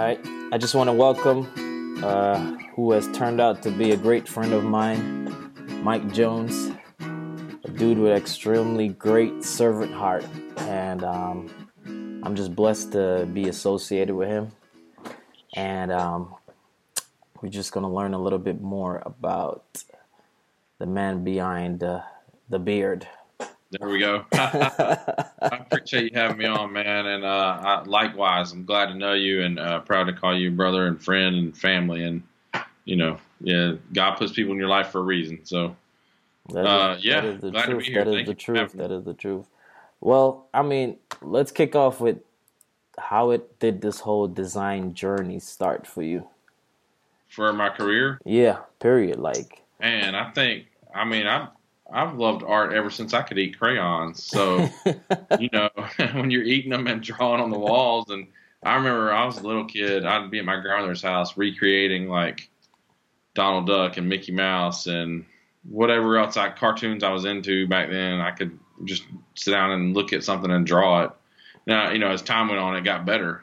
right, I just want to welcome uh, who has turned out to be a great friend of mine, Mike Jones, a dude with extremely great servant heart, and um, I'm just blessed to be associated with him. And um, we're just gonna learn a little bit more about the man behind uh, the beard. There we go. I appreciate you having me on, man. And uh, I, likewise, I'm glad to know you and uh, proud to call you brother and friend and family. And you know, yeah, God puts people in your life for a reason. So, uh, yeah, that is the glad to truth. be here. That is the truth. That is the truth. Well, I mean, let's kick off with how it did this whole design journey start for you. For my career, Yeah, period. Like, man, I think, I mean, I've I've loved art ever since I could eat crayons. So, you know, when you're eating them and drawing on the walls, and I remember I was a little kid, I'd be at my grandmother's house recreating like Donald Duck and Mickey Mouse and whatever else I cartoons I was into back then. I could just sit down and look at something and draw it. Now, you know, as time went on, it got better.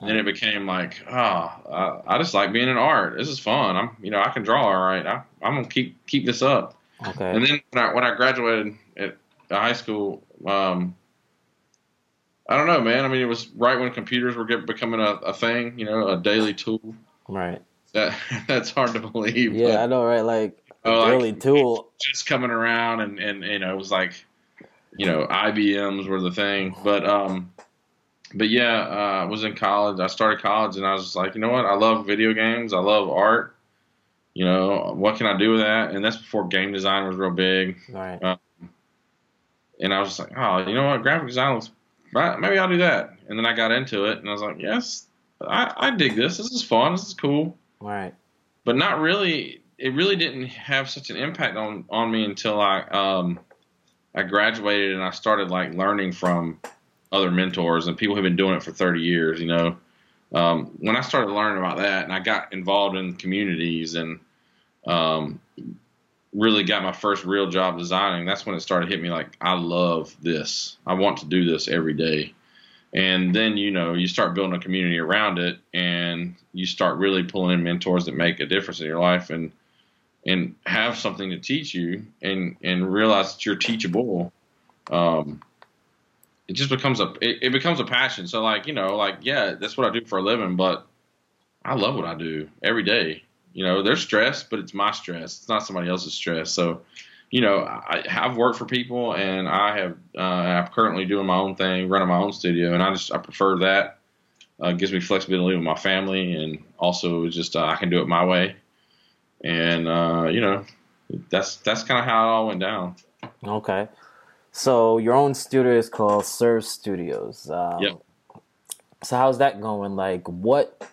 right. Then it became like, oh, I, I just like being in art. This is fun. I'm, you know, I can draw all right. I, I'm gonna keep keep this up. Okay. And then when I, when I graduated at high school, um, I don't know, man. I mean, it was right when computers were get, becoming a, a thing, you know, a daily tool. right. That that's hard to believe. Yeah, I know, right? Like, Oh, like- tool. just coming around, and and you know, it was like, you know, IBMs were the thing. But um, but yeah, uh, I was in college. I started college, and I was just like, you know what? I love video games. I love art. You know, what can I do with that? And that's before game design was real big. Right. and I was just like, oh, you know what, graphic design looks, right, maybe I'll do that. And then I got into it, and I was like, yes, I, I dig this. This is fun. This is cool. Right. But not really. It really didn't have such an impact on on me until I um I graduated and I started like learning from other mentors and people who've been doing it for 30 years. You know, um, when I started learning about that, and I got involved in communities and um, really got my first real job designing, that's when it started hitting me like, I love this. I want to do this every day. And then, you know, you start building a community around it and you start really pulling in mentors that make a difference in your life and and have something to teach you and and realize that you're teachable. Um, it just becomes a it, it becomes a passion. So like, you know, like yeah, that's what I do for a living, but I love what I do every day. You know, there's stress, but it's my stress. It's not somebody else's stress. So, you know, I have worked for people, and I have uh, I'm currently doing my own thing, running my own studio, and I just I prefer that. Uh, gives me flexibility with my family, and also just uh, I can do it my way. And uh, you know, that's that's kind of how it all went down. Okay. So your own studio is called Serve Studios. Um, Yep. So how's that going? Like, what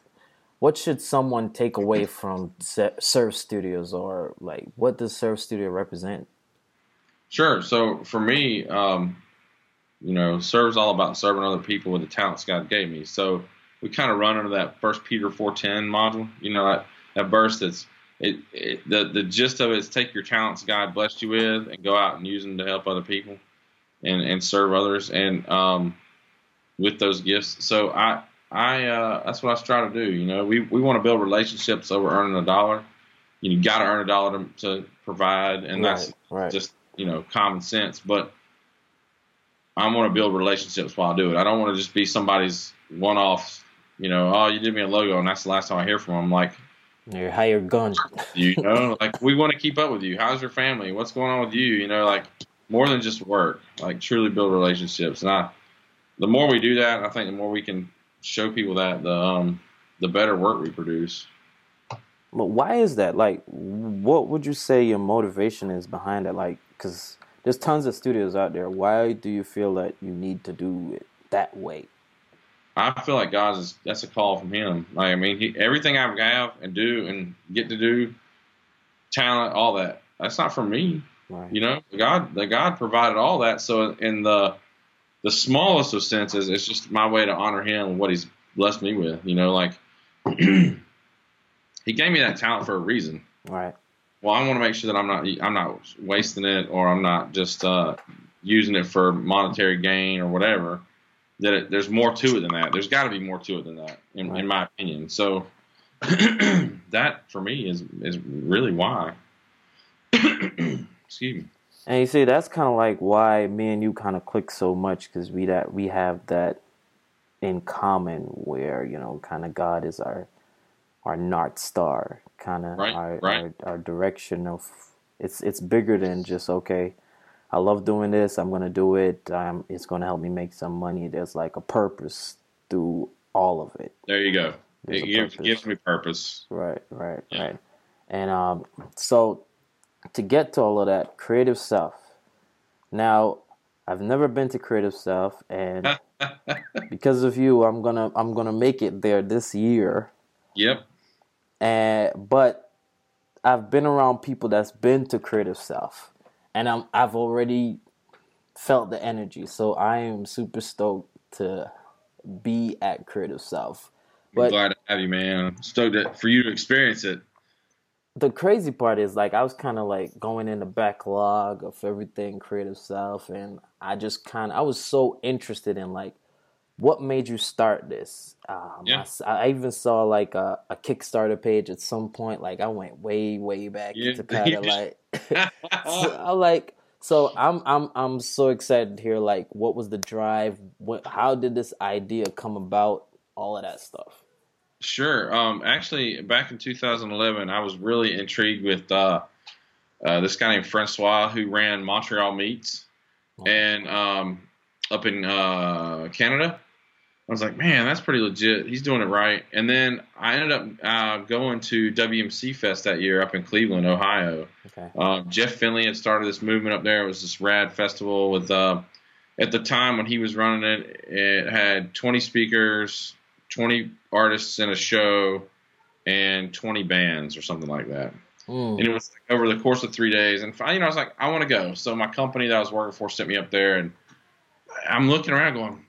what should someone take away from Serve Studios, or like, what does Serve Studio represent? Sure. So for me, um, you know, serve's all about serving other people with the talents God gave me. So we kind of run under that First Peter four ten model. You know, that, that verse that's it, it. The the gist of it is take your talents God blessed you with and go out and use them to help other people and and serve others and um, with those gifts. So I I uh, that's what I try to do. You know, we we want to build relationships over earning a dollar. You got to earn a dollar to, to provide, and that's right, right. just you know common sense but i want to build relationships while i do it i don't want to just be somebody's one-off you know oh you did me a logo and that's the last time i hear from them like Your hired gun. you know like we want to keep up with you how's your family what's going on with you you know like more than just work like truly build relationships and i the more we do that i think the more we can show people that the um the better work we produce But why is that? Like, what would you say your motivation is behind it? Like, because there's tons of studios out there. Why do you feel that you need to do it that way? I feel like God's is that's a call from Him. Like I mean, he, everything I have and do and get to do, talent, all that. That's not for me. Right. You know, God, the God provided all that. So in the the smallest of senses, it's just my way to honor Him and what He's blessed me with. You know, like He gave me that talent for a reason. Right. Well, I want to make sure that I'm not I'm not wasting it or I'm not just uh, using it for monetary gain or whatever. that it, there's more to it than that. There's got to be more to it than that, in, right. in my opinion. So that for me is is really why. Excuse me. And you see, that's kind of like why me and you kind of click so much because we that we have that in common, where you know, kind of God is our our north star, kind of right, our, right. our our direction of it's it's bigger than just okay. I love doing this. I'm gonna do it. Um, it's gonna help me make some money. There's like a purpose through all of it. There you go. There's it gives, gives me purpose. Right, right, yeah. right. And um, so to get to all of that Creative South. Now, I've never been to Creative South, and because of you, I'm gonna I'm gonna make it there this year. Yep. And but I've been around people that's been to Creative South, and I'm I've already felt the energy, so I am super stoked to be at Creative South. But, I'm glad to have you, man. I'm stoked for you to experience it the crazy part is like I was kind of like going in the backlog of everything Creative South, and I just kind of I was so interested in like what made you start this. Um, yeah. I, I, even saw like a, a, Kickstarter page at some point. Like I went way way back yeah. to kind of like so I like. So I'm I'm I'm so excited to hear like what was the drive? What how did this idea come about? All of that stuff. Sure. Um, actually, back in 2011, I was really intrigued with uh, uh, this guy named Francois who ran Montreal Meats, and um, up in uh, Canada. I was like, man, that's pretty legit. He's doing it right. And then I ended up uh, going to WMC Fest that year up in Cleveland, Ohio. Okay. Uh, Jeff Finley had started this movement up there. It was this rad festival with, uh, at the time when he was running it, it had 20 speakers, 20 artists in a show and 20 bands or something like that. Mm. And it was like over the course of three days. And you know, I was like, I want to go. So my company that I was working for sent me up there, and I'm looking around going,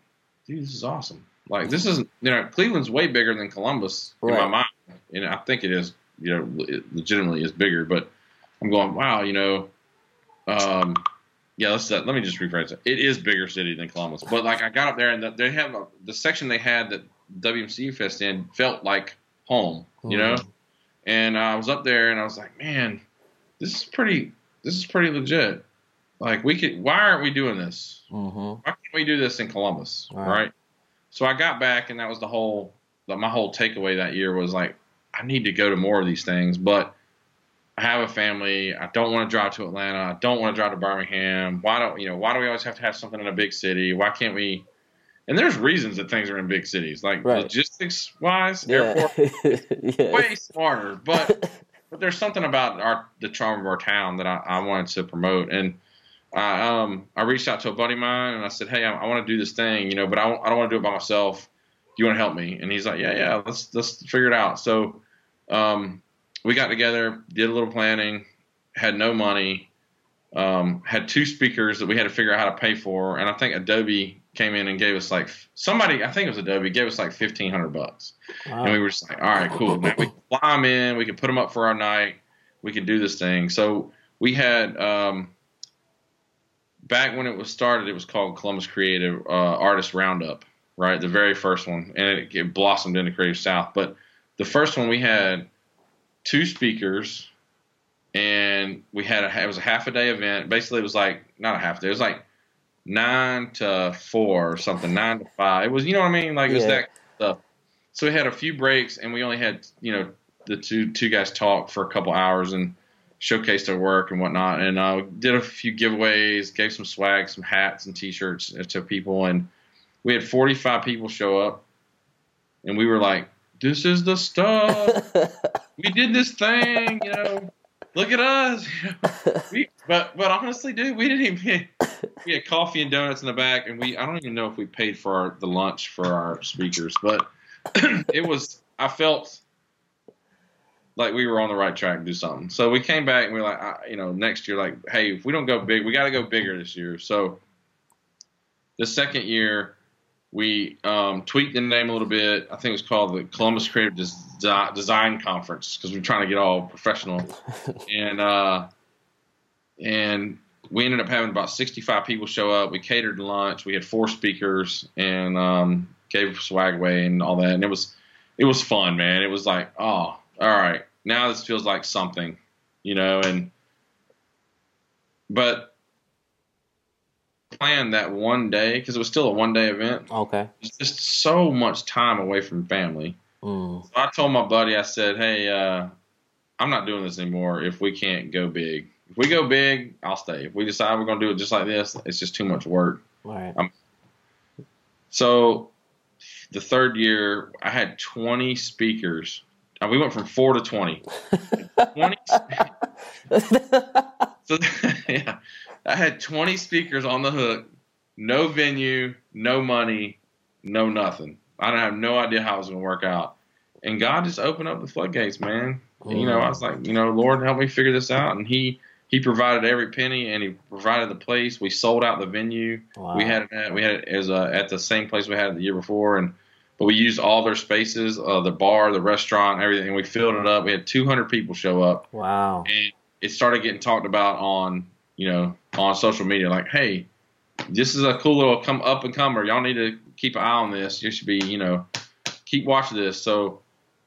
dude, this is awesome. Like this isn't, you know, Cleveland's way bigger than Columbus right. in my mind, and I think it is, you know, it legitimately is bigger. But I'm going, wow, you know, um, yeah, let's uh, let me just rephrase it. It is bigger city than Columbus, but like I got up there and the, they have a, the section they had that WMC Fest in felt like home, you know. Mm-hmm. And I was up there and I was like, man, this is pretty. This is pretty legit. Like we could. Why aren't we doing this? Mm-hmm. Why can't we do this in Columbus? Right. right. So I got back and that was the whole. My whole takeaway that year was like, I need to go to more of these things, but I have a family. I don't want to drive to Atlanta. I don't want to drive to Birmingham. Why don't you know? Why do we always have to have something in a big city? Why can't we? And there's reasons that things are in big cities, like right. logistics wise, yeah. airport yeah. way smarter. But but there's something about our the charm of our town that I, I wanted to promote. And I um I reached out to a buddy of mine and I said, hey, I, I want to do this thing, you know, but I, I don't want to do it by myself. Do you want to help me? And he's like, yeah, yeah, let's let's figure it out. So um we got together, did a little planning, had no money, um, had two speakers that we had to figure out how to pay for, and I think Adobe came in and gave us like somebody, I think it was Adobe, gave us like fifteen hundred bucks, wow. and we were just like, all right, cool. Now we can fly them in, we can put them up for our night, we can do this thing. So we had um, back when it was started, it was called Columbus Creative uh, Artist Roundup, right? The very first one, and it, it blossomed into Creative South. But the first one we had two speakers, and we had a it was a half a day event. Basically, it was like not a half day. It was like nine to four or something, nine to five. It was, you know what I mean? Like it was yeah. that stuff. So we had a few breaks, and we only had, you know, the two two guys talk for a couple hours and showcased their work and whatnot, and uh, did a few giveaways, gave some swag, some hats and T-shirts to people, and we had 45 people show up, and we were like, "This is the stuff. we did this thing, you know." Look at us, we, but but honestly, dude, we didn't even we had coffee and donuts in the back, and we I don't even know if we paid for our, the lunch for our speakers, but it was I felt like we were on the right track to do something. So we came back and we were like, I, you know, next year, like, hey, if we don't go big, we got to go bigger this year. So the second year, we um, tweaked the name a little bit. I think it was called the Columbus Creative Des- Design Conference because we are trying to get all professional. and uh, and we ended up having about 65 people show up. We catered lunch. We had four speakers and um, gave swag away and all that. And it was it was fun, man. It was like, oh, all right, now this feels like something, you know. And but planned that one day because it was still a one day event. Okay. It's just so much time away from family. Mm. So I told my buddy, I said, hey, uh, I'm not doing this anymore if we can't go big. If we go big, I'll stay. If we decide we're going to do it just like this, it's just too much work. All right. So the third year, I had 20 speakers. Uh, we went from four to 20. 20 so, yeah, I had 20 speakers on the hook, no venue, no money, no nothing. I don't have no idea how it was going to work out. And God just opened up the floodgates, man. And, you know, I was like, you know, Lord, help me figure this out. And He He provided every penny, and He provided the place. We sold out the venue. Wow. We had it at we had it as a, at the same place we had it the year before, and but we used all their spaces, uh, the bar, the restaurant, everything. We filled it up. We had 200 people show up, Wow. and it started getting talked about on you know on social media. Like, hey, this is a cool little come up and comer. Y'all need to keep an eye on this. You should be you know keep watching this. So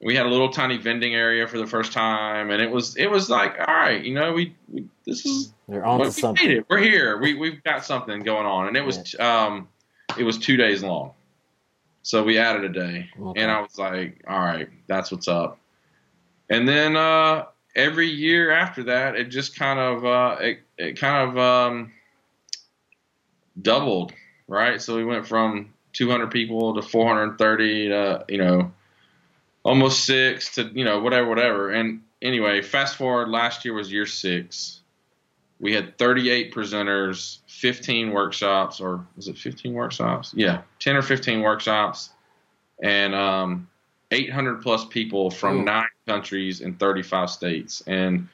we had a little tiny vending area for the first time, and it was it was like, all right, you know, we, we this is onto what we something. needed. We're here. We we've got something going on, and it was um, it was two days long, so we added a day, Okay. and I was like, all right, that's what's up. And then uh, every year after that, it just kind of uh, it it kind of um, doubled, right? So we went from 200 people to 430 to you know almost six to you know whatever whatever. And anyway, fast forward, last year was year six we had 38 presenters, 15 workshops, or was it 15 workshops? Yeah, 10 or 15 workshops, and um, 800 plus people from Ooh. nine countries in 35 states. And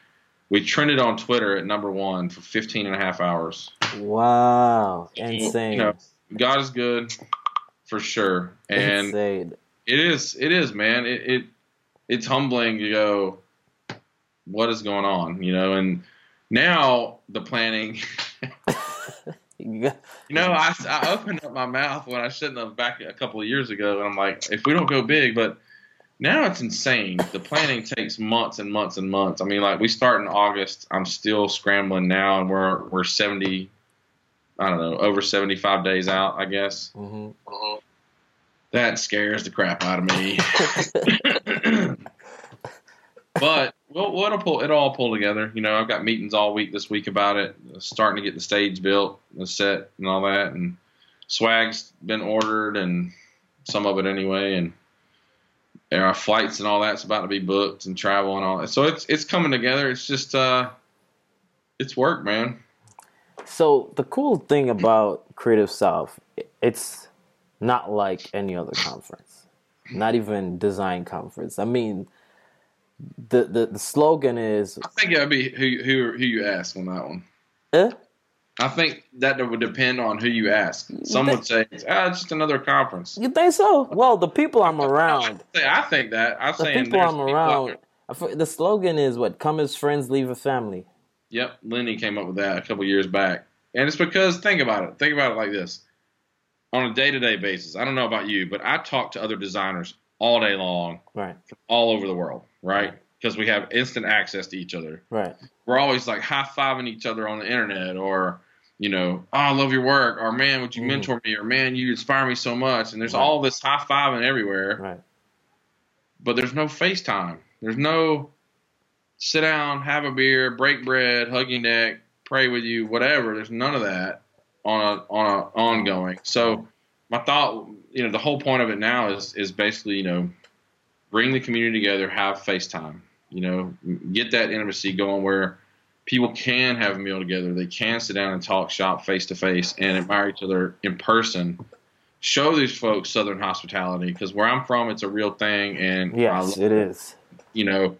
we trended on Twitter at number one for 15 and a half hours. Wow. Insane. You know, God is good for sure. And Insane. it is, it is, man. It, it it's humbling to go, what is going on, you know? And now the planning, You you know, I, I opened up my mouth when I shouldn't have back a couple of years ago, and I'm like, if we don't go big, but now it's insane. The planning takes months and months and months. I mean, like we start in August. I'm still scrambling now, and we're we're 70, I don't know, over 75 days out, I guess. Mhm. That scares the crap out of me. but we'll, we'll it'll pull it'll all pull together. You know, I've got meetings all week this week about it, starting to get the stage built, the set, and all that, and swag's been ordered, and some of it anyway, and and our flights and all that's about to be booked, and travel and all that. So it's it's coming together. It's just uh, it's work, man. So the cool thing about Creative South, it's not like any other conference, not even design conference. I mean, the the, the slogan is, I think it would be who who who you ask on that one. eh? I think that would depend on who you ask. Some would say, "Ah, it's just another conference." You think so? Well, the people I'm around, I, say, I think that. I'm the saying people I'm around. The slogan is what? Come as friends, leave a family. Yep, Lenny came up with that a couple years back, and it's because think about it. Think about it like this: on a day-to-day basis. I don't know about you, but I talk to other designers all day long, Right, all over the world, right? Because we have instant access to each other. right, we're always like high fiving each other on the internet or you know oh, i love your work or man would you Mhm. mentor me or man you inspire me so much and there's Right. all this high fiving everywhere right. but there's no facetime there's no sit down have a beer break bread hug your neck pray with you whatever there's none of that on a on a ongoing so my thought you know the whole point of it now is is basically you know bring the community together have facetime you know get that intimacy going where people can have a meal together they can sit down and talk shop face to face and admire each other in person show these folks southern hospitality because where i'm from it's a real thing and Yes, it is. you know,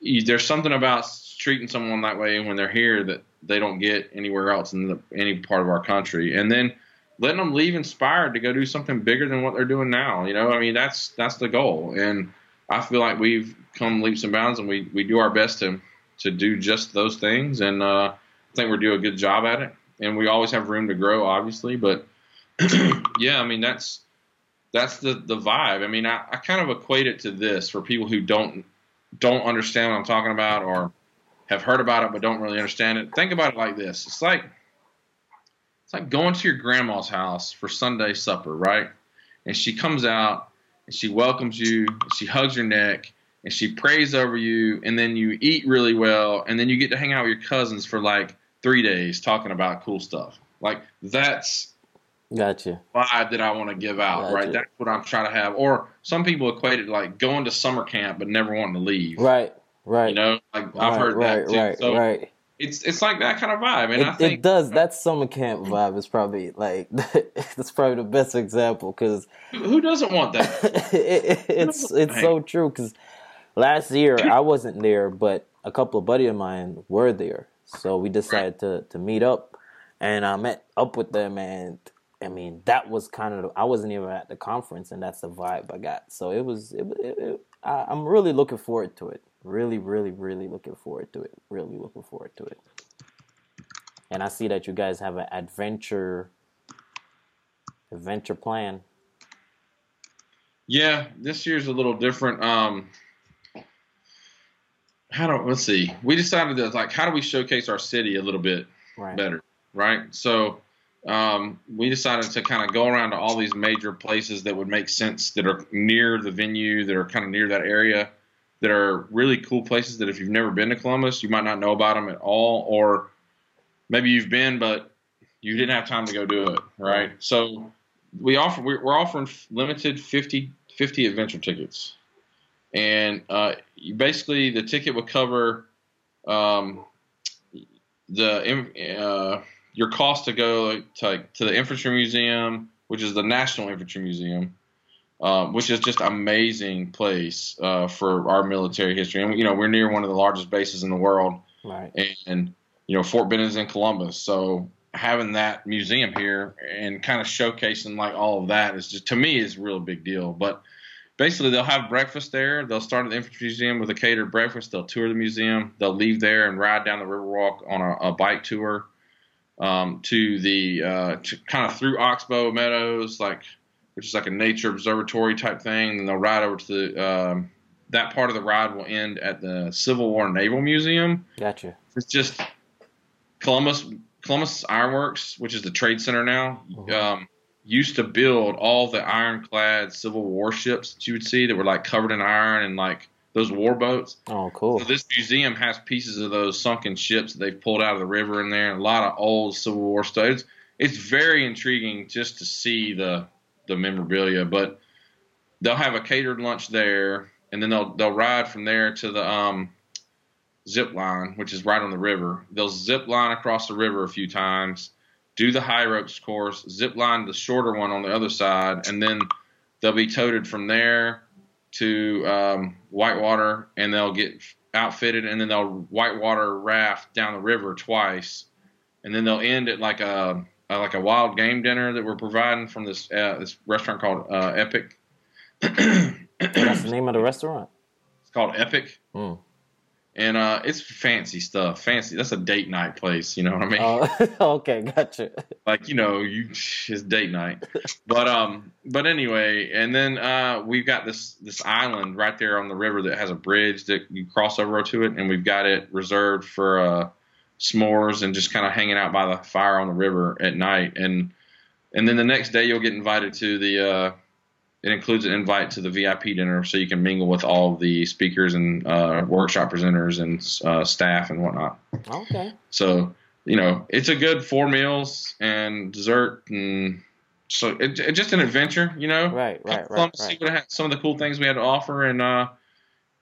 you, there's something about treating someone that way when they're here that they don't get anywhere else in the, any part of our country, and then letting them leave inspired to go do something bigger than what they're doing now. You know, I mean, that's that's the goal, and I feel like we've come leaps and bounds, and we we do our best to to do just those things, and uh, I think we're doing a good job at it, and we always have room to grow, obviously. But yeah, I mean that's that's the the vibe. I mean, I, I kind of equate it to this for people who don't don't understand what I'm talking about or have heard about it but don't really understand it. Think about it like this: it's like it's like going to your grandma's house for Sunday supper, right? And she comes out and she welcomes you, she hugs your neck, and she prays over you, and then you eat really well, and then you get to hang out with your cousins for like three days talking about cool stuff. Like that's Gotcha. vibe that I want to give out, Gotcha. right? That's what I'm trying to have. Or some people equate it like going to summer camp but never wanting to leave. Right. Right. You know, like right, I've heard right, that too. Right. so right. it's it's like that kind of vibe, and it, I think it does. That summer camp vibe is probably like that's probably the best example because who doesn't want that? it, it- it's it's so true. Because last year I wasn't there, but a couple of buddy of mine were there, so we decided to to meet up, and I met up with them, and I mean that was kind of I wasn't even at the conference, and that's the vibe I got. So it was it, it, it, I, I'm really looking forward to it. Really, really, really looking forward to it. Really looking forward to it. And I see that you guys have an adventure adventure plan. Yeah, this year's a little different. Um, how do let's see? We decided that like, how do we showcase our city a little bit Right. better, right? So um, we decided to kind of go around to all these major places that would make sense that are near the venue, that are kind of near that area, that are really cool places that if you've never been to Columbus, you might not know about them at all, or maybe you've been but you didn't have time to go do it, right? So we offer we're we're offering limited 50, 50 adventure tickets, and uh, basically the ticket would cover um, the uh, your cost to go to, to the infantry museum, which is the National Infantry Museum, um, which is just amazing place uh, for our military history. And you know we're near one of the largest bases in the world, Right. and you know Fort is in Columbus, so having that museum here and kind of showcasing like all of that is just to me is a real big deal. But basically, they'll have breakfast there. They'll start at the infantry museum with a catered breakfast. They'll tour the museum. They'll leave there and ride down the Riverwalk on a, a bike tour um, to the uh, to kind of through Oxbow Meadows, like which is like a nature observatory type thing. And they'll ride over to the um, that part of the ride will end at the Civil War Naval Museum. Gotcha. It's just Columbus Columbus Ironworks, which is the trade center now, Mhm. um, used to build all the ironclad Civil War ships that you would see that were like covered in iron and like those war boats. Oh, cool. So this museum has pieces of those sunken ships that they've pulled out of the river in there, and a lot of old Civil War stuff. It's, it's very intriguing just to see the the memorabilia. But they'll have a catered lunch there, and then they'll they'll ride from there to the um, zip line, which is right on the river. They'll zip line across the river a few times, do the high ropes course, zip line the shorter one on the other side, and then they'll be toted from there to um, Whitewater, and they'll get outfitted, and then they'll whitewater raft down the river twice, and then they'll end at like a, a like a wild game dinner that we're providing from this uh, this restaurant called uh, Epic. That's the name of the restaurant. It's called Epic, Mm. And uh, it's fancy stuff. Fancy. That's a date night place. You know what I mean? Oh, okay, gotcha. like you know you it's date night but um but anyway and then uh we've got this this island right there on the river that has a bridge that you cross over to it and we've got it reserved for uh s'mores and just kind of hanging out by the fire on the river at night and and then the next day you'll get invited to the uh it includes an invite to the VIP dinner so you can mingle with all the speakers and uh, workshop presenters and uh, staff and whatnot. Okay. So you know, it's a good four meals and dessert, and so it, it just an adventure. You know, Right, right, Come right, see right. what had, some of the cool things we had to offer, and uh,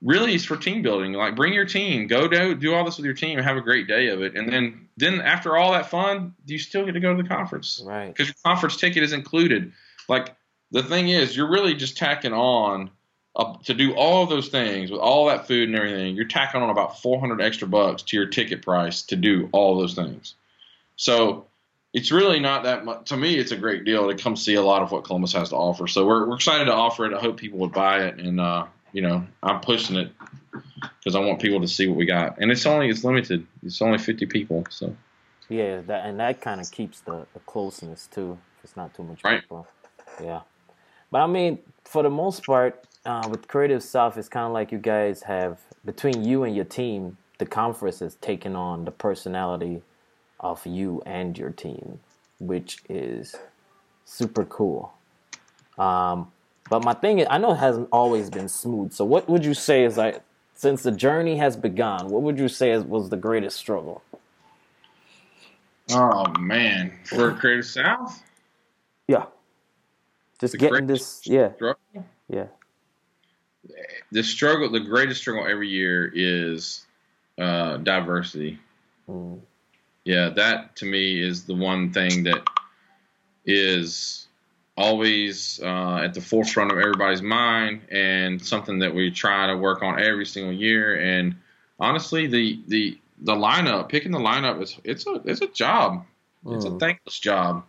really, it's for team building. Like, bring your team, go do do all this with your team, and have a great day of it. And then, then after all that fun, do you still get to go to the conference Right. because your conference ticket is included. Like, the thing is, you're really just tacking on. Uh, to do all of those things with all that food and everything, you're tacking on about 400 extra bucks to your ticket price to do all those things. So it's really not that much. To me, it's a great deal to come see a lot of what Columbus has to offer. So we're, we're excited to offer it. I hope people would buy it, and uh, you know, I'm pushing it because I want people to see what we got. And it's only it's limited. It's only 50 people. So Yeah, that and that kind of keeps the, the closeness too. It's not too much Right. people. Yeah, but I mean, for the most part, uh, with Creative South, it's kind of like you guys have between you and your team, the conference has taken on the personality of you and your team, which is super cool. Um, but my thing is, I know it hasn't always been smooth. So, what would you say is like, since the journey has begun, what would you say is, was the greatest struggle? Oh man, for Creative South, Yeah, just The getting this. Yeah, struggle. yeah, The struggle, the greatest struggle every year is uh, diversity. mm, Yeah, that to me is the one thing that is always uh, at the forefront of everybody's mind and something that we try to work on every single year. And honestly, the the the lineup, picking the lineup is it's a it's a job. It's a mm, thankless job,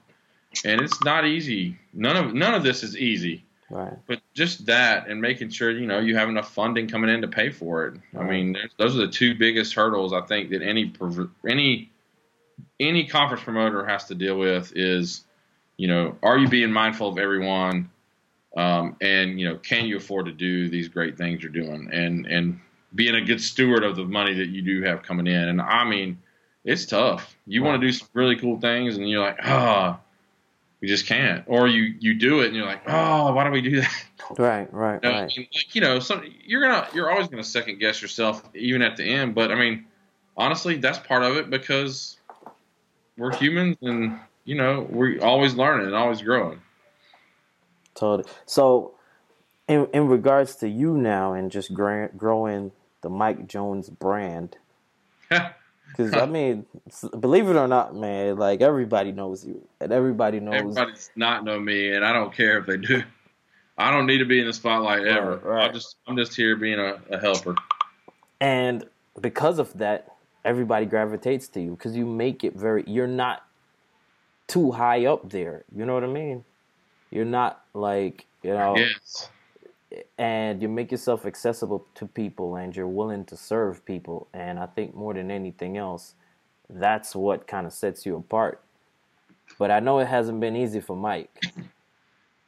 and it's not easy. None of none of this is easy. right. But just that and making sure you know you have enough funding coming in to pay for it. I mean, those are the two biggest hurdles I think that any any any conference promoter has to deal with is, you know, are you being mindful of everyone, um, and you know, can you afford to do these great things you're doing, and and being a good steward of the money that you do have coming in. And I mean, it's tough. You want to do some really cool things, and you're like, ah. You just can't, or you you do it and you're like, oh, why do we do that? Right, right, You know, right. and, like, you know, some you're gonna you're always gonna second guess yourself even at the end. But I mean, honestly, that's part of it because we're humans and you know we're always learning and always growing. Totally. So, in in regards to you now and just growing the Mike Jones brand, because I mean, believe it or not, man, like everybody knows you, and everybody knows. Everybody's not know me, and I don't care if they do. I don't need to be in the spotlight ever. Right, right. I just I'm just here being a, a helper. And because of that, everybody gravitates to you because you make it very. You're not too high up there. You know what I mean? You're not like you know, Yes. And you make yourself accessible to people, and you're willing to serve people. And I think more than anything else, that's what kind of sets you apart. But I know it hasn't been easy for Mike.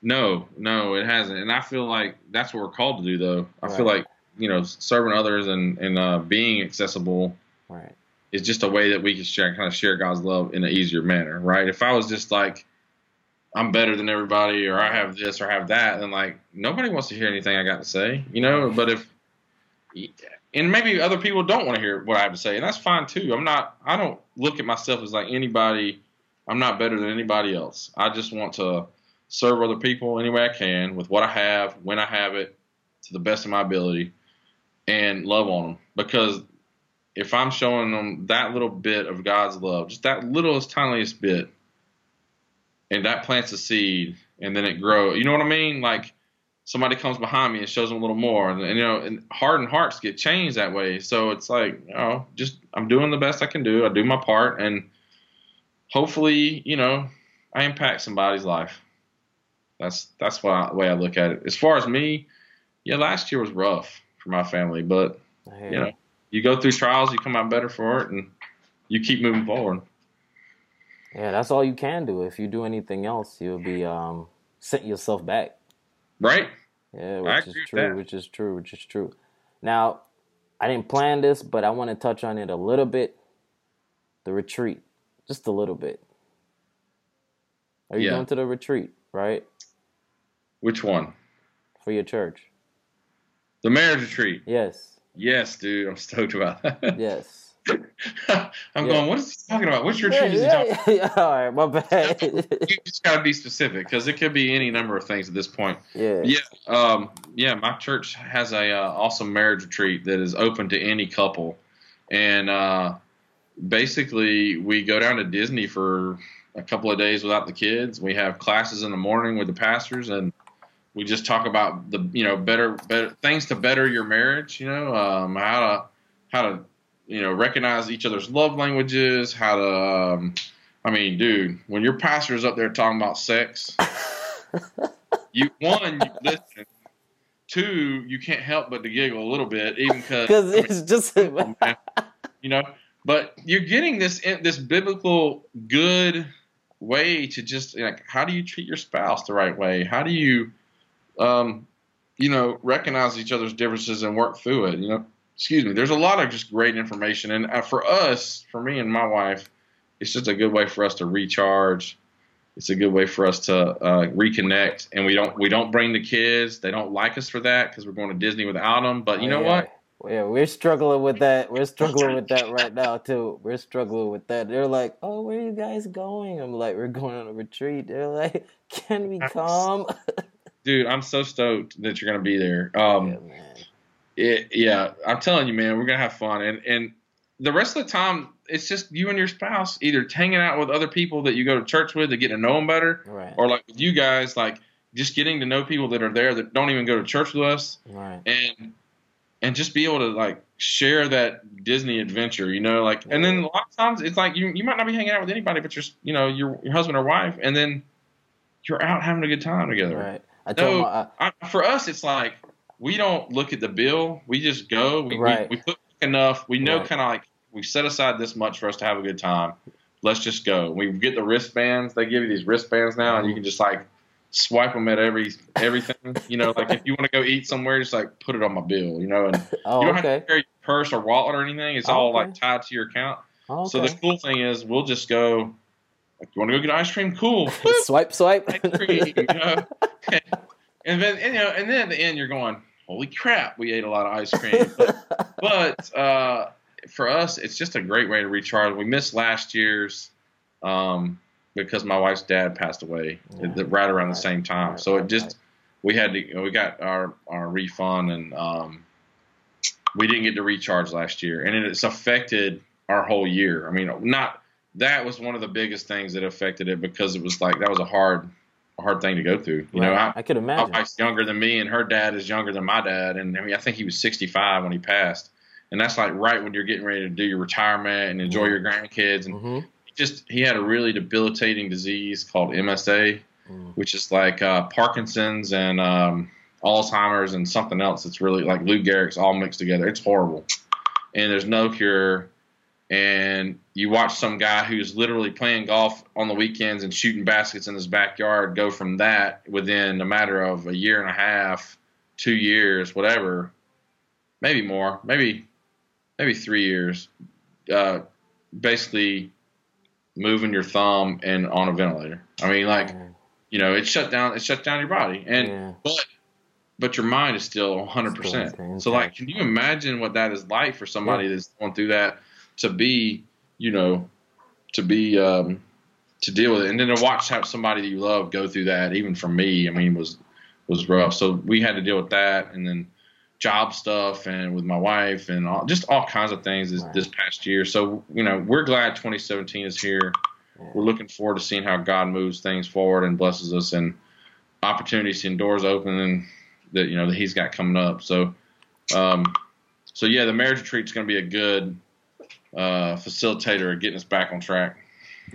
No, no, it hasn't, and I feel like that's what we're called to do. Though I feel like you know serving others and and uh, being accessible Right. is just a way that we can share kind of share God's love in an easier manner, right? If I was just like I'm better than everybody or I have this or have that, then like nobody wants to hear anything I got to say, you know. But if and maybe other people don't want to hear what I have to say, and that's fine too. I'm not. I don't look at myself as like anybody. I'm not better than anybody else. I just want to serve other people any way I can with what I have, when I have it, to the best of my ability, and love on them. Because if I'm showing them that little bit of God's love, just that littlest, tiniest bit, and that plants a seed, and then it grows. You know what I mean? Like somebody comes behind me and shows them a little more, and, and you know, and hardened hearts get changed that way. So it's like, you know, just I'm doing the best I can do. I do my part, and hopefully, you know, I impact somebody's life. That's that's why I, the way I look at it. As far as me, yeah, last year was rough for my family, but I hear you you. know, you go through trials, you come out better for it, and you keep moving forward. Yeah, that's all you can do. If you do anything else, you'll be um, setting yourself back. Right? Yeah, which is true, which is true, which is true. Now, I didn't plan this, but I want to touch on it a little bit. The retreat, just a little bit. Are you Yeah. going to the retreat, right? Which one? For your church? The marriage retreat. Yes, Yes, dude, I'm stoked about that. yes. I'm Yeah. going. What is he talking about? Which Yeah, retreat is he talking? yeah, yeah. All right, my bad. You just got to be specific because it could be any number of things at this point. yeah. Yeah, um, yeah. My church has a uh, awesome marriage retreat that is open to any couple, and uh, basically we go down to Disney for a couple of days without the kids. We have classes in the morning with the pastors, and we just talk about the you know better better things to better your marriage. You know um, how to how to you know recognize each other's love languages. How to um, I mean, dude, when your pastor's up there talking about sex, you one you listen. Two, you can't help but to giggle a little bit, even because it's just. You know, but you're getting this this biblical good way to just like how do you treat your spouse the right way? How do you um, you know recognize each other's differences and work through it? You know, excuse me. There's a lot of just great information, and uh, for us, for me and my wife, it's just a good way for us to recharge. It's a good way for us to uh, reconnect, and we don't we don't bring the kids. They don't like us for that because we're going to Disney without them. But you know yeah. what? Yeah, we're struggling with that. We're struggling with that right now too. We're struggling with that. They're like, "Oh, where are you guys going?" I'm like, "We're going on a retreat." They're like, "Can we come?" Dude, I'm so stoked that you're gonna be there. Um, yeah, man. It, yeah, I'm telling you, man, we're gonna have fun, and and the rest of the time, it's just you and your spouse either hanging out with other people that you go to church with to get to know them better, Right. or like with you guys, like just getting to know people that are there that don't even go to church with us, Right. and and just be able to like share that Disney adventure, you know, like and then a lot of times it's like you you might not be hanging out with anybody but your you know your your husband or wife, and then you're out having a good time together. Right. I told my, uh, I, for us, it's like we don't look at the bill. We just go. We Right. we, we put enough. We know Right. kind of like we set aside this much for us to have a good time. Let's just go. We get the wristbands. They give you these wristbands now, and you can just like swipe them at every everything. You know, like if you want to go eat somewhere, just like put it on my bill. You know, and oh, you don't have to carry your purse or wallet or anything. It's Oh, all okay. like tied to your account. Oh, So the cool thing is, we'll just go. Like, you want to go get ice cream? Cool. swipe, swipe. cream, you know? and then and, you know, and then at the end you're going, holy crap, we ate a lot of ice cream. But, but uh, for us, it's just a great way to recharge. We missed last year's um, because my wife's dad passed away Yeah. at the- right around the same time. right, So it just we had to we got our our refund and um, we didn't get to recharge last year, and it's affected our whole year. I mean, not that was one of the biggest things that affected it because it was like that was a hard a hard thing to go through. You know, I, I could my imagine. wife's younger than me, and her dad is younger than my dad. And I mean, I think he was 65 when he passed. And that's like right when you're getting ready to do your retirement and enjoy your grandkids. And hmm he just he had a really debilitating disease called MSA, Mm. which is like uh, Parkinson's and um, Alzheimer's and something else. It's really like Lou Gehrig's all mixed together. It's horrible, and there's no cure. And you watch some guy who's literally playing golf on the weekends and shooting baskets in his backyard go from that within a matter of a year and a half, two years, whatever, maybe more, maybe maybe three years. Uh, basically, moving your thumb and on a ventilator. I mean, like you know, it shut down. It shut down your body, and yeah. but but your mind is still 100. percent So like, can you imagine what that is like for somebody that's going through that to be, you know, to be um, to deal with it, and then to watch how somebody that you love go through that, even for me, I mean, was was rough. So we had to deal with that, and then job stuff, and with my wife, and all, just all kinds of things this, this past year. So you know, we're glad 2017 is here. We're looking forward to seeing how God moves things forward and blesses us, and opportunities and doors open, and that you know that He's got coming up. So, um, so yeah, the marriage retreat is going to be a good uh, facilitator of getting us back on track.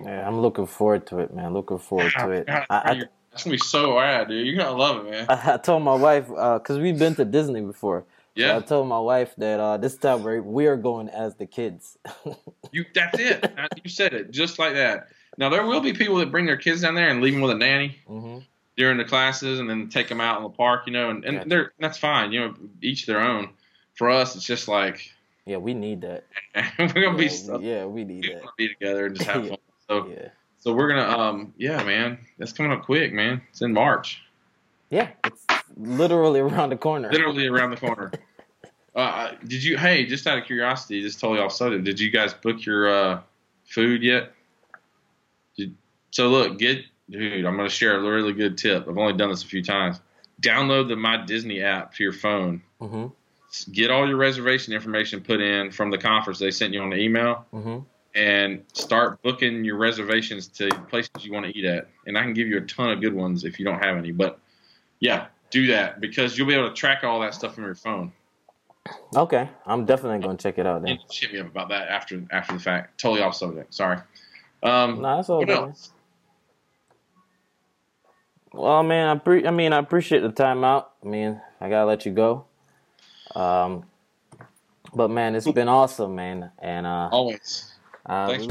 Yeah, I'm looking forward to it, man. Looking forward to it. God, I, I, that's gonna be so rad, dude. You're gonna love it, man. I, I told my wife because we've been to Disney before. So I told my wife that uh, this time we're, we are going as the kids. you. That's it. You said it just like that. Now there will be people that bring their kids down there and leave them with a nanny hmm during the classes, and then take them out in the park, you know, and, and Gotcha. they're that's fine. You know, each their own. For us, it's just like Yeah, we need that. we're gonna be yeah, stuck. we, yeah, we need We that. be together and just have fun. So, Yeah, so we're gonna, um, yeah, man, that's coming up quick, man. It's in March, yeah, it's literally around the corner. literally around the corner. Uh, did you? Hey, just out of curiosity, just totally off subject. Did you guys book your uh, food yet? Did, so look, get dude. I'm gonna share a really good tip. I've only done this a few times. Download the My Disney app to your phone. hmm Get all your reservation information put in from the conference they sent you on the email. hmm and start booking your reservations to places you want to eat at. And I can give you a ton of good ones if you don't have any. But yeah, do that because you'll be able to track all that stuff from your phone. Okay, I'm definitely gonna check it out then. And just hit me up about that after after the fact. Totally off subject. Sorry. Um, Nah, that's all what good. else? Well, man, I pre- I mean, I appreciate the time out. I mean, I gotta let you go. Um, But man, it's been awesome, man, and uh, Always. uh, Thanks.